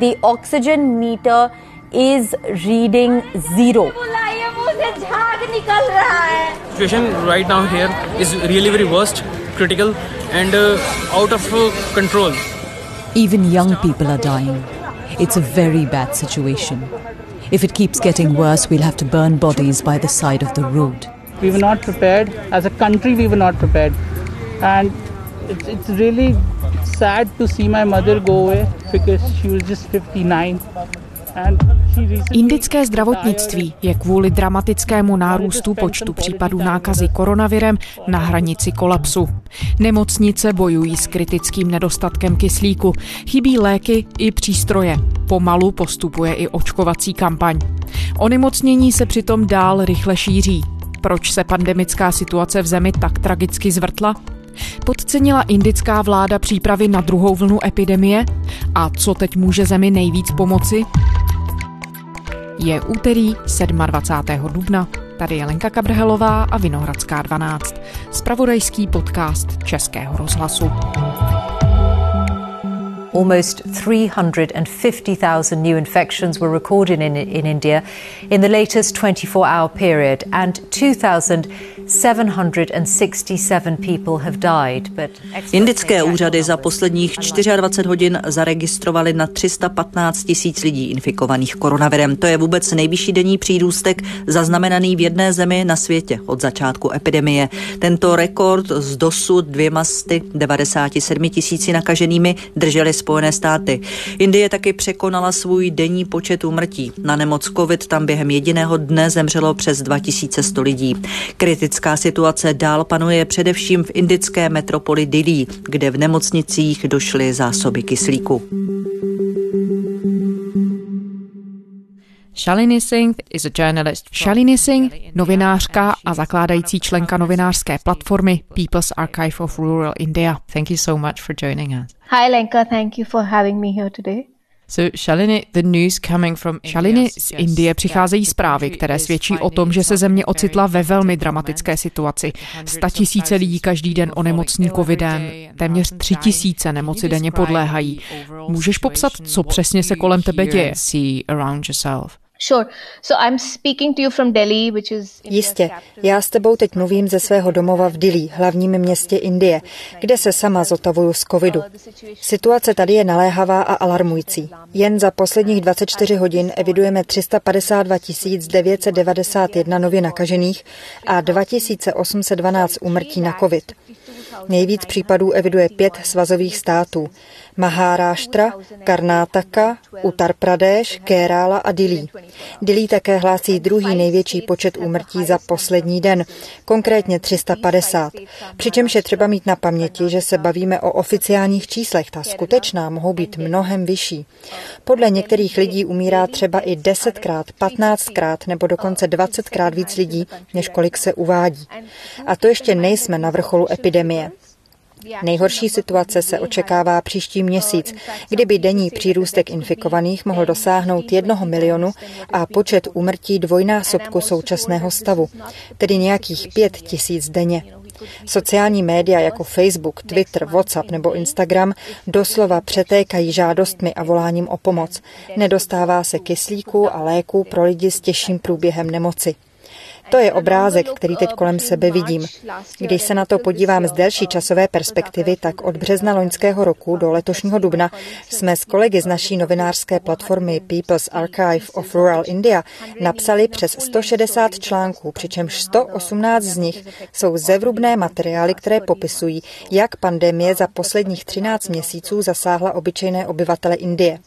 The oxygen meter is reading zero. Situation right now here is really very worst, critical, and uh, out of uh, control. Even young people are dying. It's a very bad situation. If it keeps getting worse, we'll have to burn bodies by the side of the road. We were not prepared. As a country, we were not prepared. And it's, it's really sad to see my mother go away because she was just 59. Indické zdravotnictví je kvůli dramatickému nárůstu počtu případů nákazy koronavirem na hranici kolapsu. Nemocnice bojují s kritickým nedostatkem kyslíku, chybí léky i přístroje. Pomalu postupuje i očkovací kampaň. Onemocnění se přitom dál rychle šíří. Proč se pandemická situace v zemi tak tragicky zvrtla? Podcenila indická vláda přípravy na druhou vlnu epidemie? A co teď může zemi nejvíc pomoci? Je úterý 27. dubna. Tady je Lenka Kabrhelová a Vinohradská 12. Spravodajský podcast Českého rozhlasu. Almost 350,000 new infections were recorded in, in India in the latest 24 hour period, and 2,767 people have died. But Indické úřady za posledních 24 hodin zaregistrovali na 315 tisíc lidí infikovaných koronavirem. To je vůbec nejvyšší denní přírůstek zaznamenaný v jedné zemi na světě od začátku epidemie. Tento rekord z dosud dvěma 97 tisíci nakaženými drželi Spojené státy. Indie taky překonala svůj denní počet úmrtí. Na nemoc COVID tam během jediného dne zemřelo přes 2100 lidí. Kritická situace dál panuje především v indické metropoli Dili, kde v nemocnicích došly zásoby kyslíku. Shalini Singh is a journalist. Shalini Singh, novinářka a zakládající členka novinářské platformy People's Archive of Rural India. Thank you so much for joining us. Hi Lenka, thank you for having me here today. So, Shalini, the news coming from Shalini z Indie přicházejí zprávy, které svědčí o tom, že se země ocitla ve velmi dramatické situaci. Sta tisíce lidí každý den onemocní covidem, téměř tři tisíce nemoci denně podléhají. Můžeš popsat, co přesně se kolem tebe děje? Jistě, já s tebou teď mluvím ze svého domova v Dili, hlavním městě Indie, kde se sama zotavuju z covidu. Situace tady je naléhavá a alarmující. Jen za posledních 24 hodin evidujeme 352 991 nově nakažených a 2812 umrtí na covid. Nejvíc případů eviduje pět svazových států. Maharashtra, Karnataka, Uttar Pradesh, Kerala a Dili. Dili také hlásí druhý největší počet úmrtí za poslední den, konkrétně 350. Přičemž je třeba mít na paměti, že se bavíme o oficiálních číslech, ta skutečná mohou být mnohem vyšší. Podle některých lidí umírá třeba i 10krát, 15krát nebo dokonce 20krát víc lidí, než kolik se uvádí. A to ještě nejsme na vrcholu epidemie. Nejhorší situace se očekává příští měsíc, kdyby denní přírůstek infikovaných mohl dosáhnout jednoho milionu a počet úmrtí dvojnásobku současného stavu, tedy nějakých pět tisíc denně. Sociální média jako Facebook, Twitter, WhatsApp nebo Instagram doslova přetékají žádostmi a voláním o pomoc. Nedostává se kyslíku a léků pro lidi s těžším průběhem nemoci. To je obrázek, který teď kolem sebe vidím. Když se na to podívám z delší časové perspektivy, tak od března loňského roku do letošního dubna jsme s kolegy z naší novinářské platformy People's Archive of Rural India napsali přes 160 článků, přičemž 118 z nich jsou zevrubné materiály, které popisují, jak pandemie za posledních 13 měsíců zasáhla obyčejné obyvatele Indie.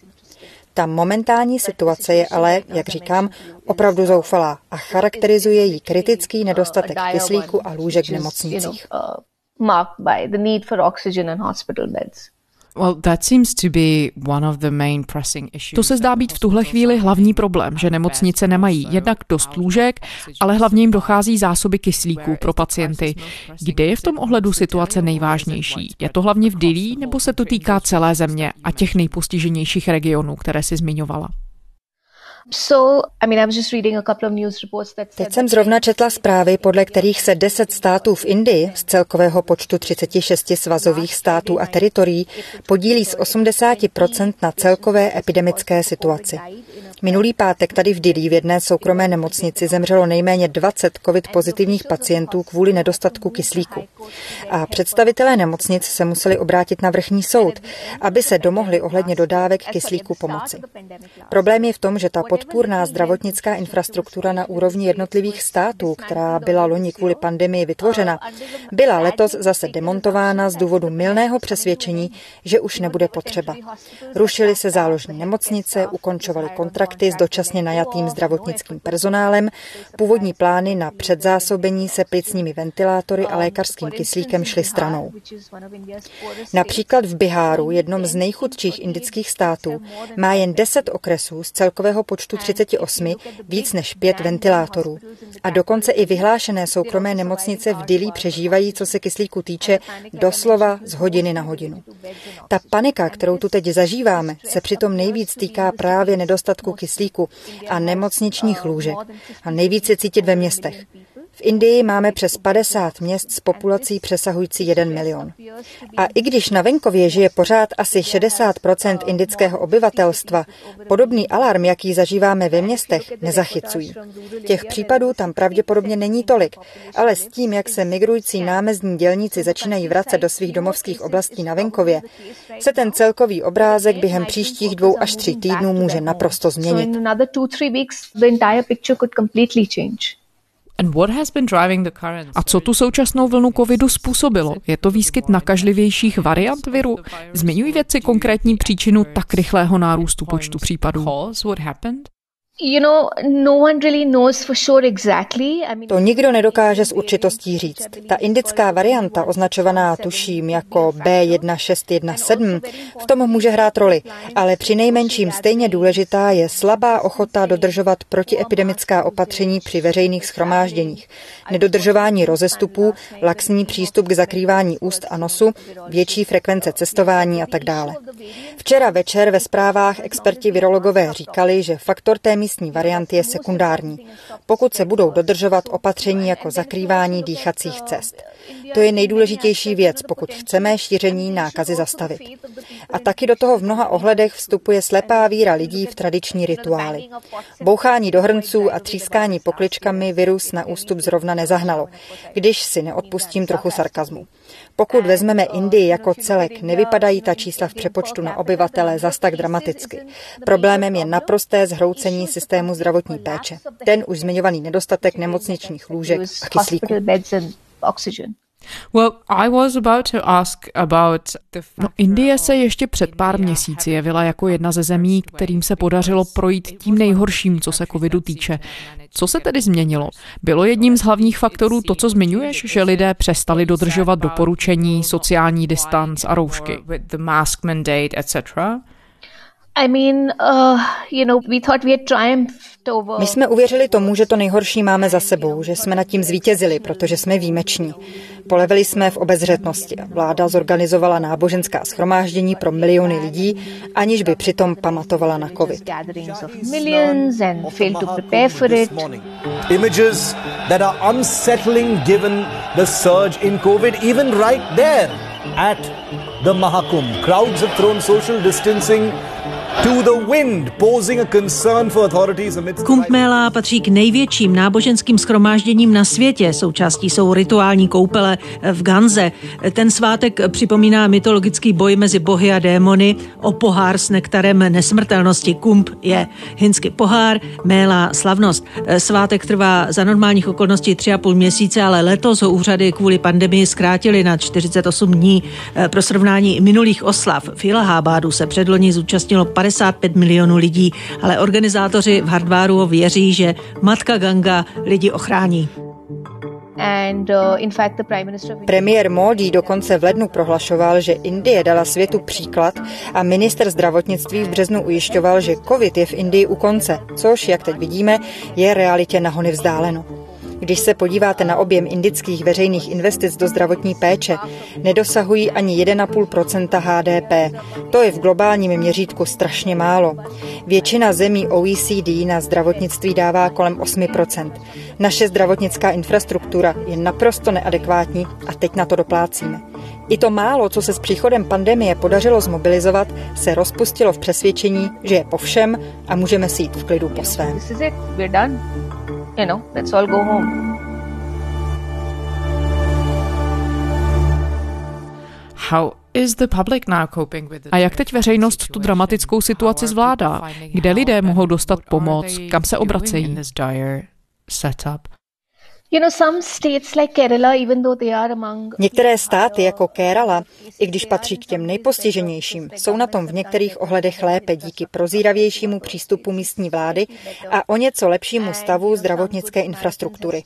Ta momentální situace je ale, jak říkám, opravdu zoufalá a charakterizuje ji kritický nedostatek kyslíku a lůžek v nemocnicích. To se zdá být v tuhle chvíli hlavní problém, že nemocnice nemají jednak dost lůžek, ale hlavně jim dochází zásoby kyslíku pro pacienty. Kde je v tom ohledu situace nejvážnější? Je to hlavně v Dili, nebo se to týká celé země a těch nejpostiženějších regionů, které si zmiňovala? Teď jsem zrovna četla zprávy, podle kterých se 10 států v Indii z celkového počtu 36 svazových států a teritorií podílí z 80% na celkové epidemické situaci. Minulý pátek tady v Dili v jedné soukromé nemocnici zemřelo nejméně 20 covid pozitivních pacientů kvůli nedostatku kyslíku. A představitelé nemocnic se museli obrátit na vrchní soud, aby se domohli ohledně dodávek kyslíku pomoci. Problém je v tom, že ta podpůrná zdravotnická infrastruktura na úrovni jednotlivých států, která byla loni kvůli pandemii vytvořena, byla letos zase demontována z důvodu milného přesvědčení, že už nebude potřeba. Rušily se záložní nemocnice, ukončovaly kontrakty s dočasně najatým zdravotnickým personálem, původní plány na předzásobení se plicními ventilátory a lékařským kyslíkem šly stranou. Například v Biháru, jednom z nejchudších indických států, má jen 10 okresů z celkového počtu 38 víc než 5 ventilátorů. A dokonce i vyhlášené soukromé nemocnice v Dili přežívají, co se kyslíku týče, doslova z hodiny na hodinu. Ta panika, kterou tu teď zažíváme, se přitom nejvíc týká právě nedostatku kyslíku a nemocničních lůžek. A nejvíc je cítit ve městech. V Indii máme přes 50 měst s populací přesahující 1 milion. A i když na venkově žije pořád asi 60% indického obyvatelstva, podobný alarm, jaký zažíváme ve městech, nezachycují. Těch případů tam pravděpodobně není tolik, ale s tím, jak se migrující námezdní dělníci začínají vracet do svých domovských oblastí na venkově, se ten celkový obrázek během příštích dvou až tří týdnů může naprosto změnit. A co tu současnou vlnu covidu způsobilo? Je to výskyt nakažlivějších variant viru? Zmiňují vědci konkrétní příčinu tak rychlého nárůstu počtu případů? To nikdo nedokáže s určitostí říct. Ta indická varianta, označovaná tuším jako B1617, v tom může hrát roli, ale při nejmenším stejně důležitá je slabá ochota dodržovat protiepidemická opatření při veřejných schromážděních, nedodržování rozestupů, laxní přístup k zakrývání úst a nosu, větší frekvence cestování a tak dále. Včera večer ve zprávách experti virologové říkali, že faktor té varianty je sekundární, pokud se budou dodržovat opatření jako zakrývání dýchacích cest. To je nejdůležitější věc, pokud chceme šíření nákazy zastavit. A taky do toho v mnoha ohledech vstupuje slepá víra lidí v tradiční rituály. Bouchání do hrnců a třískání pokličkami virus na ústup zrovna nezahnalo, když si neodpustím trochu sarkazmu. Pokud vezmeme Indii jako celek, nevypadají ta čísla v přepočtu na obyvatele zas tak dramaticky. Problémem je naprosté zhroucení systému zdravotní péče. Ten už zmiňovaný nedostatek nemocničních lůžek a kyslíku. Well, I was about to ask about the... No, Indie se ještě před pár měsíci jevila jako jedna ze zemí, kterým se podařilo projít tím nejhorším, co se covidu týče. Co se tedy změnilo? Bylo jedním z hlavních faktorů to, co zmiňuješ, že lidé přestali dodržovat doporučení, sociální distanc a roušky? The mask mandate, etc.? I mean, uh, you know, we thought we had triumphed my jsme uvěřili tomu, že to nejhorší máme za sebou, že jsme nad tím zvítězili, protože jsme výjimeční. Polevili jsme v obezřetnosti. Vláda zorganizovala náboženská schromáždění pro miliony lidí, aniž by přitom pamatovala na COVID. Images that are unsettling given the surge in COVID, even right there at the Mahakumbh. Crowds have thrown social distancing Kumbh Mela patří k největším náboženským schromážděním na světě. Součástí jsou rituální koupele v Ganze. Ten svátek připomíná mytologický boj mezi bohy a démony o pohár s nektarem nesmrtelnosti. Kumbh je hinský pohár, Méla slavnost. Svátek trvá za normálních okolností 3,5 měsíce, ale letos ho úřady kvůli pandemii zkrátili na 48 dní. Pro srovnání minulých oslav v Ilahábádu se předloni zúčastnilo 55 milionů lidí, ale organizátoři v Hardváru věří, že matka Ganga lidi ochrání. Uh, Premiér Modi dokonce v lednu prohlašoval, že Indie dala světu příklad a minister zdravotnictví v březnu ujišťoval, že COVID je v Indii u konce, což, jak teď vidíme, je realitě nahony vzdáleno. Když se podíváte na objem indických veřejných investic do zdravotní péče, nedosahují ani 1,5% HDP. To je v globálním měřítku strašně málo. Většina zemí OECD na zdravotnictví dává kolem 8% Naše zdravotnická infrastruktura je naprosto neadekvátní a teď na to doplácíme. I to málo, co se s příchodem pandemie podařilo zmobilizovat, se rozpustilo v přesvědčení, že je po všem a můžeme si jít v klidu po svém. A jak teď veřejnost tu dramatickou situaci zvládá? Kde lidé mohou dostat pomoc? Kam se obracejí? Některé státy jako Kerala, i když patří k těm nejpostiženějším, jsou na tom v některých ohledech lépe díky prozíravějšímu přístupu místní vlády a o něco lepšímu stavu zdravotnické infrastruktury.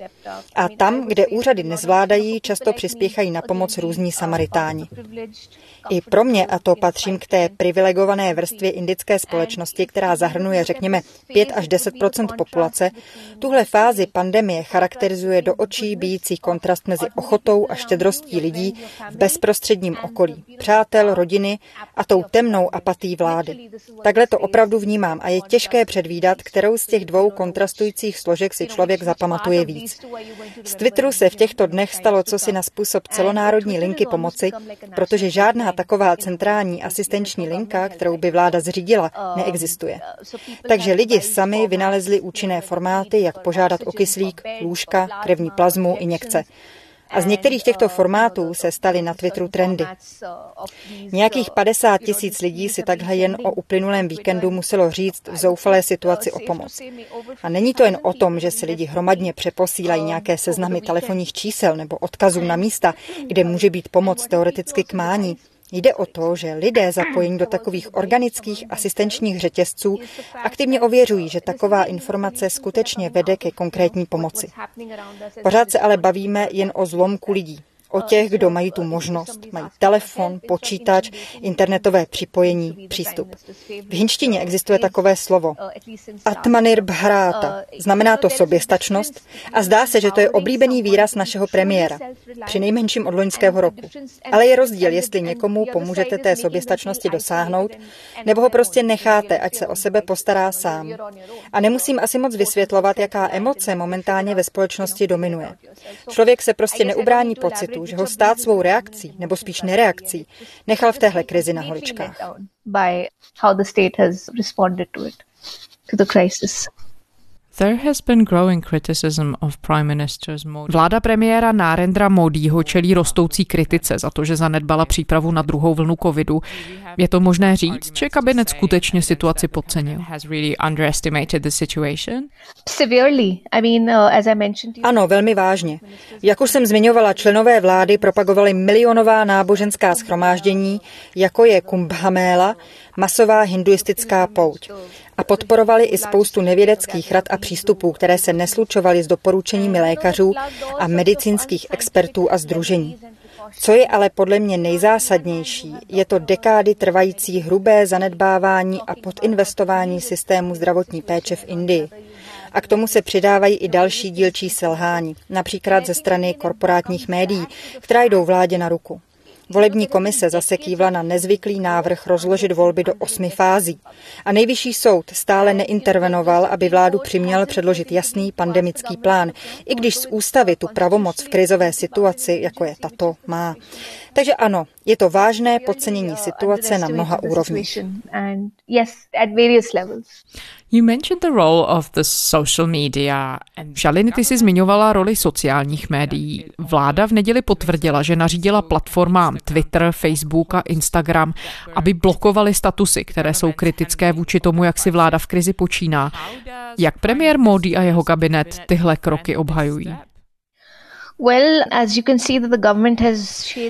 A tam, kde úřady nezvládají, často přispěchají na pomoc různí samaritáni. I pro mě, a to patřím k té privilegované vrstvě indické společnosti, která zahrnuje, řekněme, 5 až 10% populace, tuhle fázi pandemie charakterizuje do očí bíjící kontrast mezi ochotou a štědrostí lidí v bezprostředním okolí, přátel, rodiny a tou temnou apatí vlády. Takhle to opravdu vnímám a je těžké předvídat, kterou z těch dvou kontrastujících složek si člověk zapamatuje víc. Z Twitteru se v těchto dnech stalo cosi na způsob celonárodní linky pomoci, protože žádná taková centrální asistenční linka, kterou by vláda zřídila, neexistuje. Takže lidi sami vynalezli účinné formáty, jak požádat o kyslík, lůžka, krevní plazmu, injekce. A z některých těchto formátů se staly na Twitteru trendy. Nějakých 50 tisíc lidí si takhle jen o uplynulém víkendu muselo říct v zoufalé situaci o pomoc. A není to jen o tom, že si lidi hromadně přeposílají nějaké seznamy telefonních čísel nebo odkazů na místa, kde může být pomoc teoreticky k mání. Jde o to, že lidé zapojení do takových organických asistenčních řetězců aktivně ověřují, že taková informace skutečně vede ke konkrétní pomoci. Pořád se ale bavíme jen o zlomku lidí o těch, kdo mají tu možnost. Mají telefon, počítač, internetové připojení, přístup. V hinštině existuje takové slovo. Atmanir bhráta. Znamená to soběstačnost a zdá se, že to je oblíbený výraz našeho premiéra. Při nejmenším od loňského roku. Ale je rozdíl, jestli někomu pomůžete té soběstačnosti dosáhnout, nebo ho prostě necháte, ať se o sebe postará sám. A nemusím asi moc vysvětlovat, jaká emoce momentálně ve společnosti dominuje. Člověk se prostě neubrání pocitu, že ho stát svou reakcí, nebo spíš nereakcí, nechal v téhle krizi na holičkách. Vláda premiéra Narendra Modiho čelí rostoucí kritice za to, že zanedbala přípravu na druhou vlnu covidu. Je to možné říct, že kabinet skutečně situaci podcenil? Ano, velmi vážně. Jak už jsem zmiňovala, členové vlády propagovali milionová náboženská schromáždění, jako je Kumbhaméla, masová hinduistická pouť a podporovali i spoustu nevědeckých rad a přístupů, které se neslučovaly s doporučeními lékařů a medicínských expertů a združení. Co je ale podle mě nejzásadnější, je to dekády trvající hrubé zanedbávání a podinvestování systému zdravotní péče v Indii. A k tomu se přidávají i další dílčí selhání, například ze strany korporátních médií, která jdou vládě na ruku. Volební komise zase kývla na nezvyklý návrh rozložit volby do osmi fází. A nejvyšší soud stále neintervenoval, aby vládu přiměl předložit jasný pandemický plán, i když z ústavy tu pravomoc v krizové situaci, jako je tato, má. Takže ano, je to vážné podcenění situace na mnoha úrovních. You mentioned the role of the social media. Šaliny, ty si zmiňovala roli sociálních médií. Vláda v neděli potvrdila, že nařídila platformám Twitter, Facebook a Instagram, aby blokovali statusy, které jsou kritické vůči tomu, jak si vláda v krizi počíná. Jak premiér Modi a jeho kabinet tyhle kroky obhajují?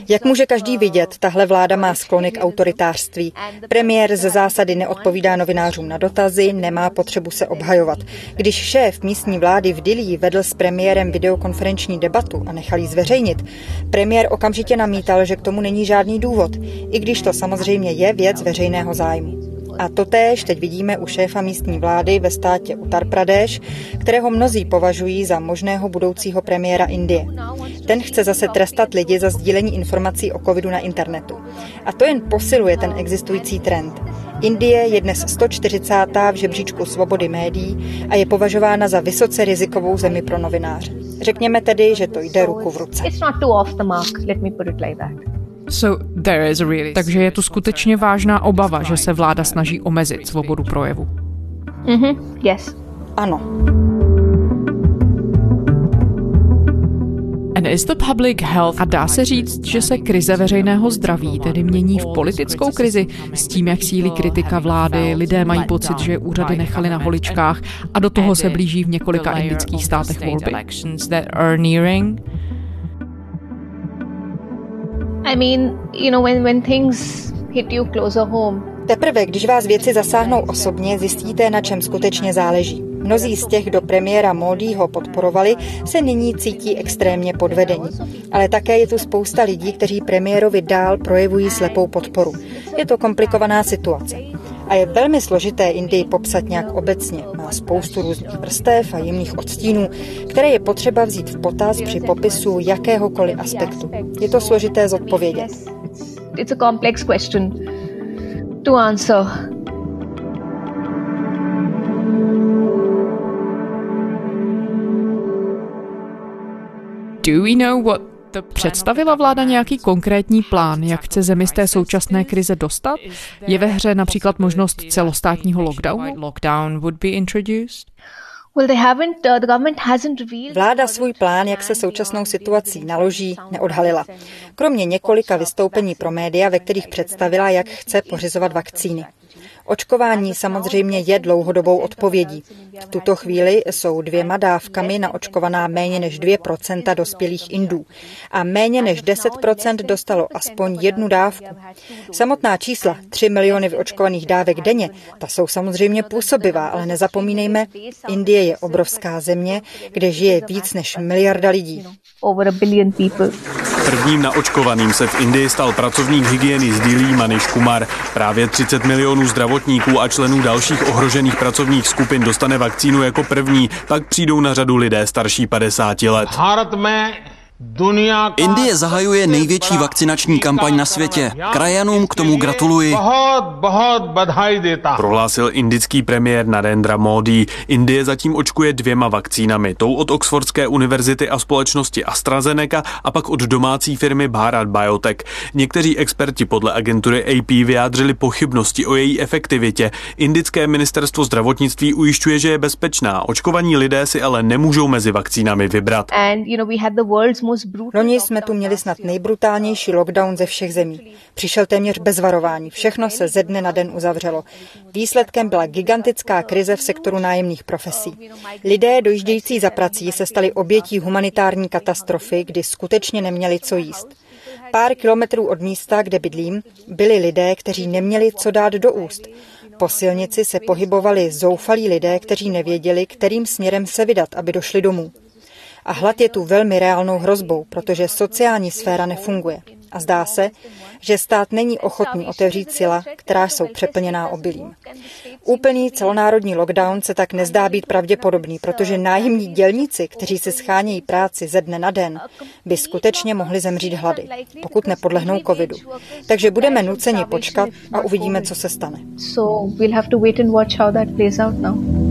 Jak může každý vidět, tahle vláda má sklony k autoritářství. Premiér ze zásady neodpovídá novinářům na dotazy, nemá potřebu se obhajovat. Když šéf místní vlády v Dili vedl s premiérem videokonferenční debatu a nechal ji zveřejnit, premiér okamžitě namítal, že k tomu není žádný důvod, i když to samozřejmě je věc veřejného zájmu. A totéž teď vidíme u šéfa místní vlády ve státě Uttar Pradesh, kterého mnozí považují za možného budoucího premiéra Indie. Ten chce zase trestat lidi za sdílení informací o covidu na internetu. A to jen posiluje ten existující trend. Indie je dnes 140. v žebříčku svobody médií a je považována za vysoce rizikovou zemi pro novináře. Řekněme tedy, že to jde ruku v ruce. So there is a really... Takže je tu skutečně vážná obava, že se vláda snaží omezit svobodu projevu. Mm-hmm. Yes. Ano. And is the public health? A dá se říct, že se krize veřejného zdraví tedy mění v politickou krizi s tím, jak sílí kritika vlády, lidé mají pocit, že úřady nechali na holičkách a do toho se blíží v několika indických státech volby. I mean, you know, when, when things hit you closer home, Teprve, když vás věci zasáhnou osobně, zjistíte, na čem skutečně záleží. Mnozí z těch, kdo premiéra Módího podporovali, se nyní cítí extrémně podvedení. Ale také je tu spousta lidí, kteří premiérovi dál projevují slepou podporu. Je to komplikovaná situace. A je velmi složité Indii popsat nějak obecně. Má spoustu různých vrstev a jemných odstínů, které je potřeba vzít v potaz při popisu jakéhokoliv aspektu. Je to složité zodpovědět. it's a complex question to answer. Do we know what Představila vláda nějaký konkrétní plán, jak chce zemi z té současné krize dostat? Je ve hře například možnost celostátního lockdownu? Uh, the government hasn't revealed Vláda svůj plán, jak se současnou situací naloží, neodhalila. Kromě několika vystoupení pro média, ve kterých představila, jak chce pořizovat vakcíny. Očkování samozřejmě je dlouhodobou odpovědí. V tuto chvíli jsou dvěma dávkami naočkovaná méně než 2% dospělých Indů a méně než 10% dostalo aspoň jednu dávku. Samotná čísla 3 miliony vyočkovaných dávek denně, ta jsou samozřejmě působivá, ale nezapomínejme, Indie je obrovská země, kde žije víc než miliarda lidí. Prvním naočkovaným se v Indii stal pracovník hygieny z Dili Manish Kumar. Právě 30 milionů zdravotníků a členů dalších ohrožených pracovních skupin dostane vakcínu jako první, pak přijdou na řadu lidé starší 50 let. Indie zahajuje největší vakcinační kampaň na světě. Krajanům k tomu gratuluji. Prohlásil indický premiér Narendra Modi. Indie zatím očkuje dvěma vakcínami, tou od Oxfordské univerzity a společnosti AstraZeneca a pak od domácí firmy Bharat Biotech. Někteří experti podle agentury AP vyjádřili pochybnosti o její efektivitě. Indické ministerstvo zdravotnictví ujišťuje, že je bezpečná. Očkovaní lidé si ale nemůžou mezi vakcínami vybrat. And, you know, we had the world's Loni jsme tu měli snad nejbrutálnější lockdown ze všech zemí. Přišel téměř bez varování, všechno se ze dne na den uzavřelo. Výsledkem byla gigantická krize v sektoru nájemných profesí. Lidé dojíždějící za prací se stali obětí humanitární katastrofy, kdy skutečně neměli co jíst. Pár kilometrů od místa, kde bydlím, byli lidé, kteří neměli co dát do úst. Po silnici se pohybovali zoufalí lidé, kteří nevěděli, kterým směrem se vydat, aby došli domů. A hlad je tu velmi reálnou hrozbou, protože sociální sféra nefunguje. A zdá se, že stát není ochotný otevřít sila, která jsou přeplněná obilím. Úplný celonárodní lockdown se tak nezdá být pravděpodobný, protože nájemní dělníci, kteří si schánějí práci ze dne na den, by skutečně mohli zemřít hlady, pokud nepodlehnou covidu. Takže budeme nuceni počkat a uvidíme, co se stane. So we'll have to wait and watch how that plays out now.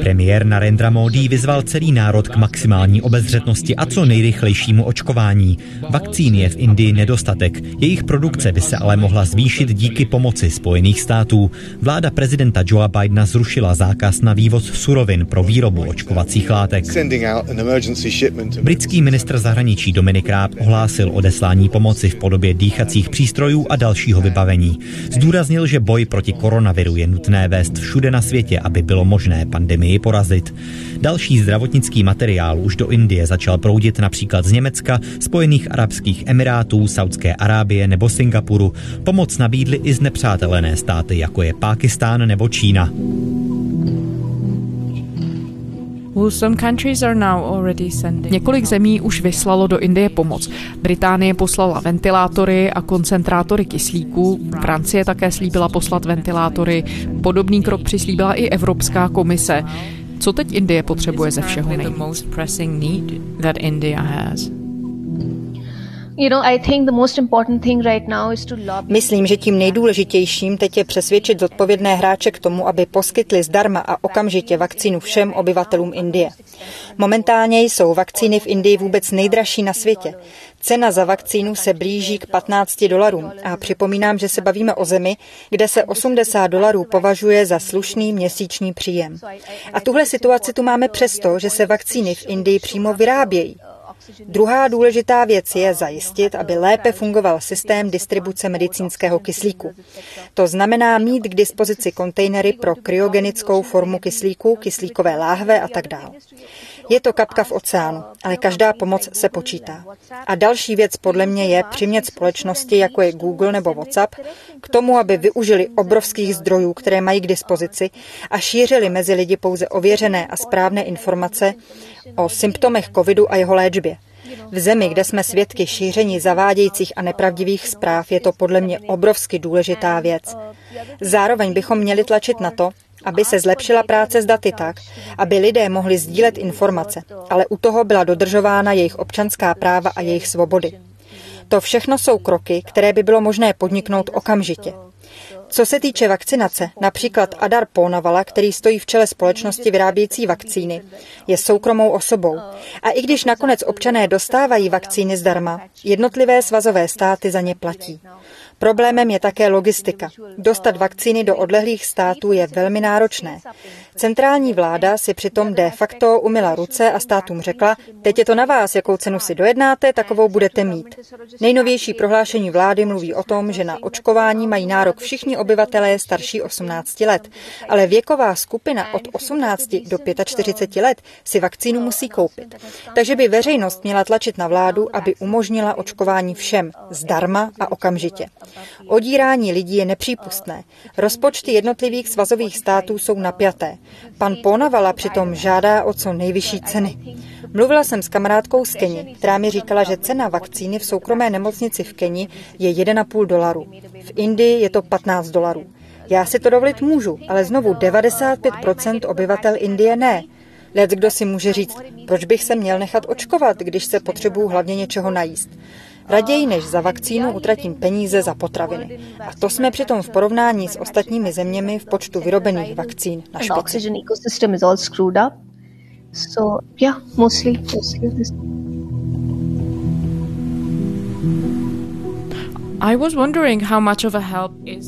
Premiér Narendra Modi vyzval celý národ k maximální obezřetnosti a co nejrychlejšímu očkování. Vakcín je v Indii nedostatek, jejich produkce by se ale mohla zvýšit díky pomoci Spojených států. Vláda prezidenta Joea Bidena zrušila zákaz na vývoz surovin pro výrobu očkovacích látek. Britský ministr zahraničí Dominic Raab ohlásil odeslání pomoci v podobě dýchacích přístrojů a dalšího vybavení. Zdůraznil, že boj proti koronaviru je nutné vést všude na světě, aby bylo možné pandemii porazit. Další zdravotnický materiál už do Indie začal proudit například z Německa, Spojených arabských emirátů, Saudské Arábie nebo Singapuru. Pomoc nabídly i znepřátelené státy, jako je Pákistán nebo Čína. Několik zemí už vyslalo do Indie pomoc. Británie poslala ventilátory a koncentrátory kyslíku, Francie také slíbila poslat ventilátory, podobný krok přislíbila i Evropská komise. Co teď Indie potřebuje ze všeho nejvíc? Myslím, že tím nejdůležitějším teď je přesvědčit zodpovědné hráče k tomu, aby poskytli zdarma a okamžitě vakcínu všem obyvatelům Indie. Momentálně jsou vakcíny v Indii vůbec nejdražší na světě. Cena za vakcínu se blíží k 15 dolarům a připomínám, že se bavíme o zemi, kde se 80 dolarů považuje za slušný měsíční příjem. A tuhle situaci tu máme přesto, že se vakcíny v Indii přímo vyrábějí. Druhá důležitá věc je zajistit, aby lépe fungoval systém distribuce medicínského kyslíku. To znamená mít k dispozici kontejnery pro kryogenickou formu kyslíku, kyslíkové láhve a tak dále. Je to kapka v oceánu, ale každá pomoc se počítá. A další věc podle mě je přimět společnosti, jako je Google nebo WhatsApp, k tomu, aby využili obrovských zdrojů, které mají k dispozici a šířili mezi lidi pouze ověřené a správné informace o symptomech covidu a jeho léčbě. V zemi, kde jsme svědky šíření zavádějících a nepravdivých zpráv, je to podle mě obrovsky důležitá věc. Zároveň bychom měli tlačit na to, aby se zlepšila práce s daty tak, aby lidé mohli sdílet informace, ale u toho byla dodržována jejich občanská práva a jejich svobody. To všechno jsou kroky, které by bylo možné podniknout okamžitě. Co se týče vakcinace, například Adar Ponavala, který stojí v čele společnosti vyrábějící vakcíny, je soukromou osobou. A i když nakonec občané dostávají vakcíny zdarma, jednotlivé svazové státy za ně platí. Problémem je také logistika. Dostat vakcíny do odlehlých států je velmi náročné. Centrální vláda si přitom de facto umila ruce a státům řekla, teď je to na vás, jakou cenu si dojednáte, takovou budete mít. Nejnovější prohlášení vlády mluví o tom, že na očkování mají nárok všichni obyvatelé starší 18 let, ale věková skupina od 18 do 45 let si vakcínu musí koupit. Takže by veřejnost měla tlačit na vládu, aby umožnila očkování všem, zdarma a okamžitě. Odírání lidí je nepřípustné. Rozpočty jednotlivých svazových států jsou napjaté. Pan Ponavala přitom žádá o co nejvyšší ceny. Mluvila jsem s kamarádkou z Keni, která mi říkala, že cena vakcíny v soukromé nemocnici v Keni je 1,5 dolaru. V Indii je to 15 dolarů. Já si to dovolit můžu, ale znovu 95% obyvatel Indie ne. Lec kdo si může říct, proč bych se měl nechat očkovat, když se potřebuju hlavně něčeho najíst. Raději než za vakcínu utratím peníze za potraviny. A to jsme přitom v porovnání s ostatními zeměmi v počtu vyrobených vakcín na špici. So yeah, mostly, mostly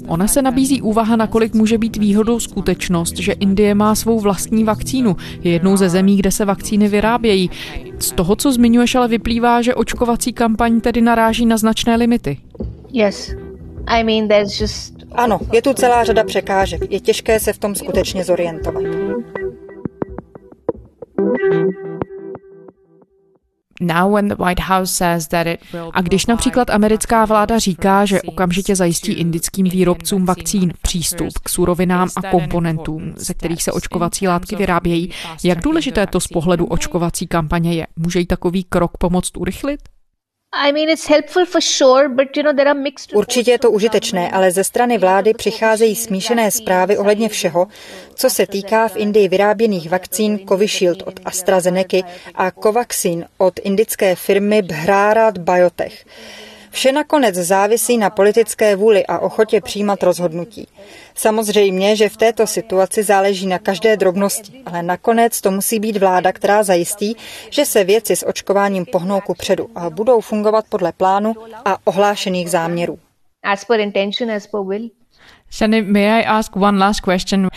Ona se nabízí úvaha, nakolik může být výhodou skutečnost, že Indie má svou vlastní vakcínu. Je jednou ze zemí, kde se vakcíny vyrábějí. Z toho, co zmiňuješ, ale vyplývá, že očkovací kampaň tedy naráží na značné limity. Yes. I mean, there's just... Ano, je tu celá řada překážek. Je těžké se v tom skutečně zorientovat. A když například americká vláda říká, že okamžitě zajistí indickým výrobcům vakcín přístup k surovinám a komponentům, ze kterých se očkovací látky vyrábějí, jak důležité to z pohledu očkovací kampaně je? Může jí takový krok pomoct urychlit? Určitě je to užitečné, ale ze strany vlády přicházejí smíšené zprávy ohledně všeho, co se týká v Indii vyráběných vakcín Covishield od AstraZeneca a Covaxin od indické firmy Bharat Biotech. Vše nakonec závisí na politické vůli a ochotě přijímat rozhodnutí. Samozřejmě, že v této situaci záleží na každé drobnosti, ale nakonec to musí být vláda, která zajistí, že se věci s očkováním pohnou ku předu a budou fungovat podle plánu a ohlášených záměrů. As per intention, as per will. Shani, may I ask one last question?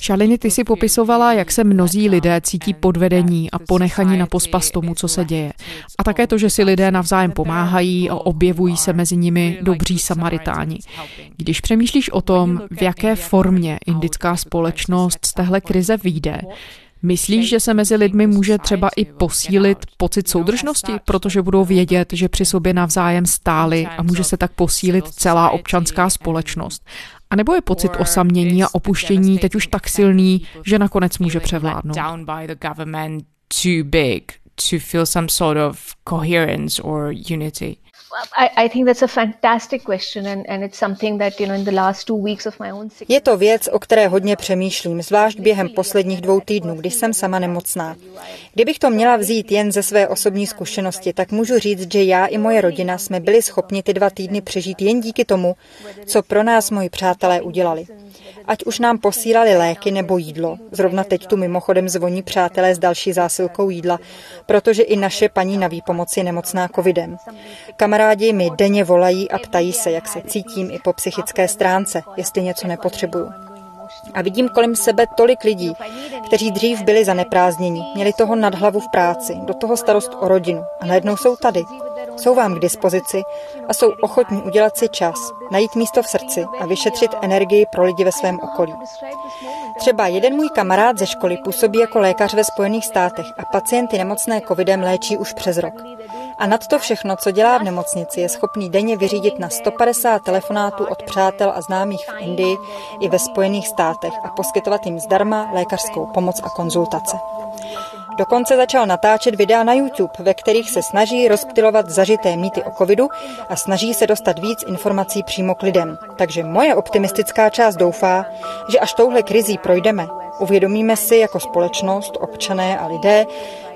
Šaliny, ty si popisovala, jak se mnozí lidé cítí podvedení a ponechaní na pospas tomu, co se děje. A také to, že si lidé navzájem pomáhají a objevují se mezi nimi dobří samaritáni. Když přemýšlíš o tom, v jaké formě indická společnost z téhle krize vyjde, Myslíš, že se mezi lidmi může třeba i posílit pocit soudržnosti, protože budou vědět, že při sobě navzájem stáli a může se tak posílit celá občanská společnost? A nebo je pocit osamění a opuštění teď už tak silný, že nakonec může převládnout? too big to feel some sort of coherence or unity? Je to věc, o které hodně přemýšlím, zvlášť během posledních dvou týdnů, kdy jsem sama nemocná. Kdybych to měla vzít jen ze své osobní zkušenosti, tak můžu říct, že já i moje rodina jsme byli schopni ty dva týdny přežít jen díky tomu, co pro nás moji přátelé udělali ať už nám posílali léky nebo jídlo. Zrovna teď tu mimochodem zvoní přátelé s další zásilkou jídla, protože i naše paní na výpomoci je nemocná covidem. Kamarádi mi denně volají a ptají se, jak se cítím i po psychické stránce, jestli něco nepotřebuju. A vidím kolem sebe tolik lidí, kteří dřív byli zaneprázdnění, měli toho nad hlavu v práci, do toho starost o rodinu a najednou jsou tady, jsou vám k dispozici a jsou ochotní udělat si čas, najít místo v srdci a vyšetřit energii pro lidi ve svém okolí. Třeba jeden můj kamarád ze školy působí jako lékař ve Spojených státech a pacienty nemocné covidem léčí už přes rok. A nad to všechno, co dělá v nemocnici, je schopný denně vyřídit na 150 telefonátů od přátel a známých v Indii i ve Spojených státech a poskytovat jim zdarma lékařskou pomoc a konzultace. Dokonce začal natáčet videa na YouTube, ve kterých se snaží rozptilovat zažité mýty o covidu a snaží se dostat víc informací přímo k lidem. Takže moje optimistická část doufá, že až touhle krizí projdeme, uvědomíme si jako společnost, občané a lidé,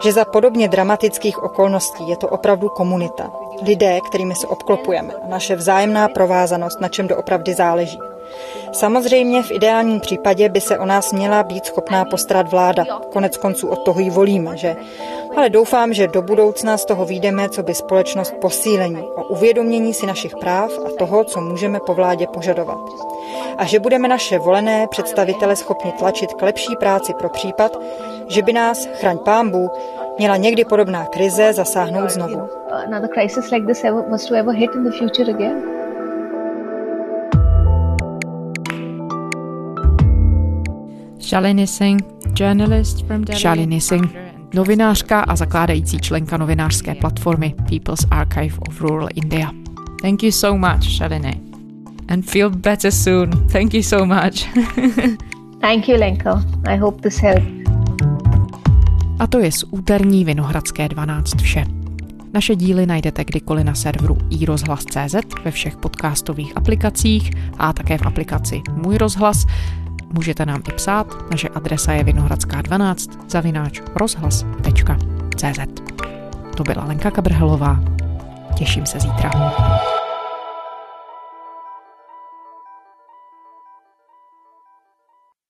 že za podobně dramatických okolností je to opravdu komunita. Lidé, kterými se obklopujeme, naše vzájemná provázanost, na čem doopravdy záleží. Samozřejmě v ideálním případě by se o nás měla být schopná postarat vláda. Konec konců od toho ji volíme, že? Ale doufám, že do budoucna z toho výjdeme, co by společnost posílení, o uvědomění si našich práv a toho, co můžeme po vládě požadovat. A že budeme naše volené představitele schopni tlačit k lepší práci pro případ, že by nás, chraň pámbu, měla někdy podobná krize zasáhnout znovu. Shalini Singh, journalist from Delhi. Shalini Singh, novinářka a zakládající členka novinářské platformy People's Archive of Rural India. Thank you so much, Shalini. And feel better soon. Thank you so much. Thank you, Lenko. I hope this helped. A to je z úterní Vinohradské 12 vše. Naše díly najdete kdykoliv na serveru iRozhlas.cz, ve všech podcastových aplikacích a také v aplikaci Můj rozhlas. Můžete nám i psát, naše adresa je vinohradská12 zavináč rozhlas.cz To byla Lenka Kabrhelová. Těším se zítra.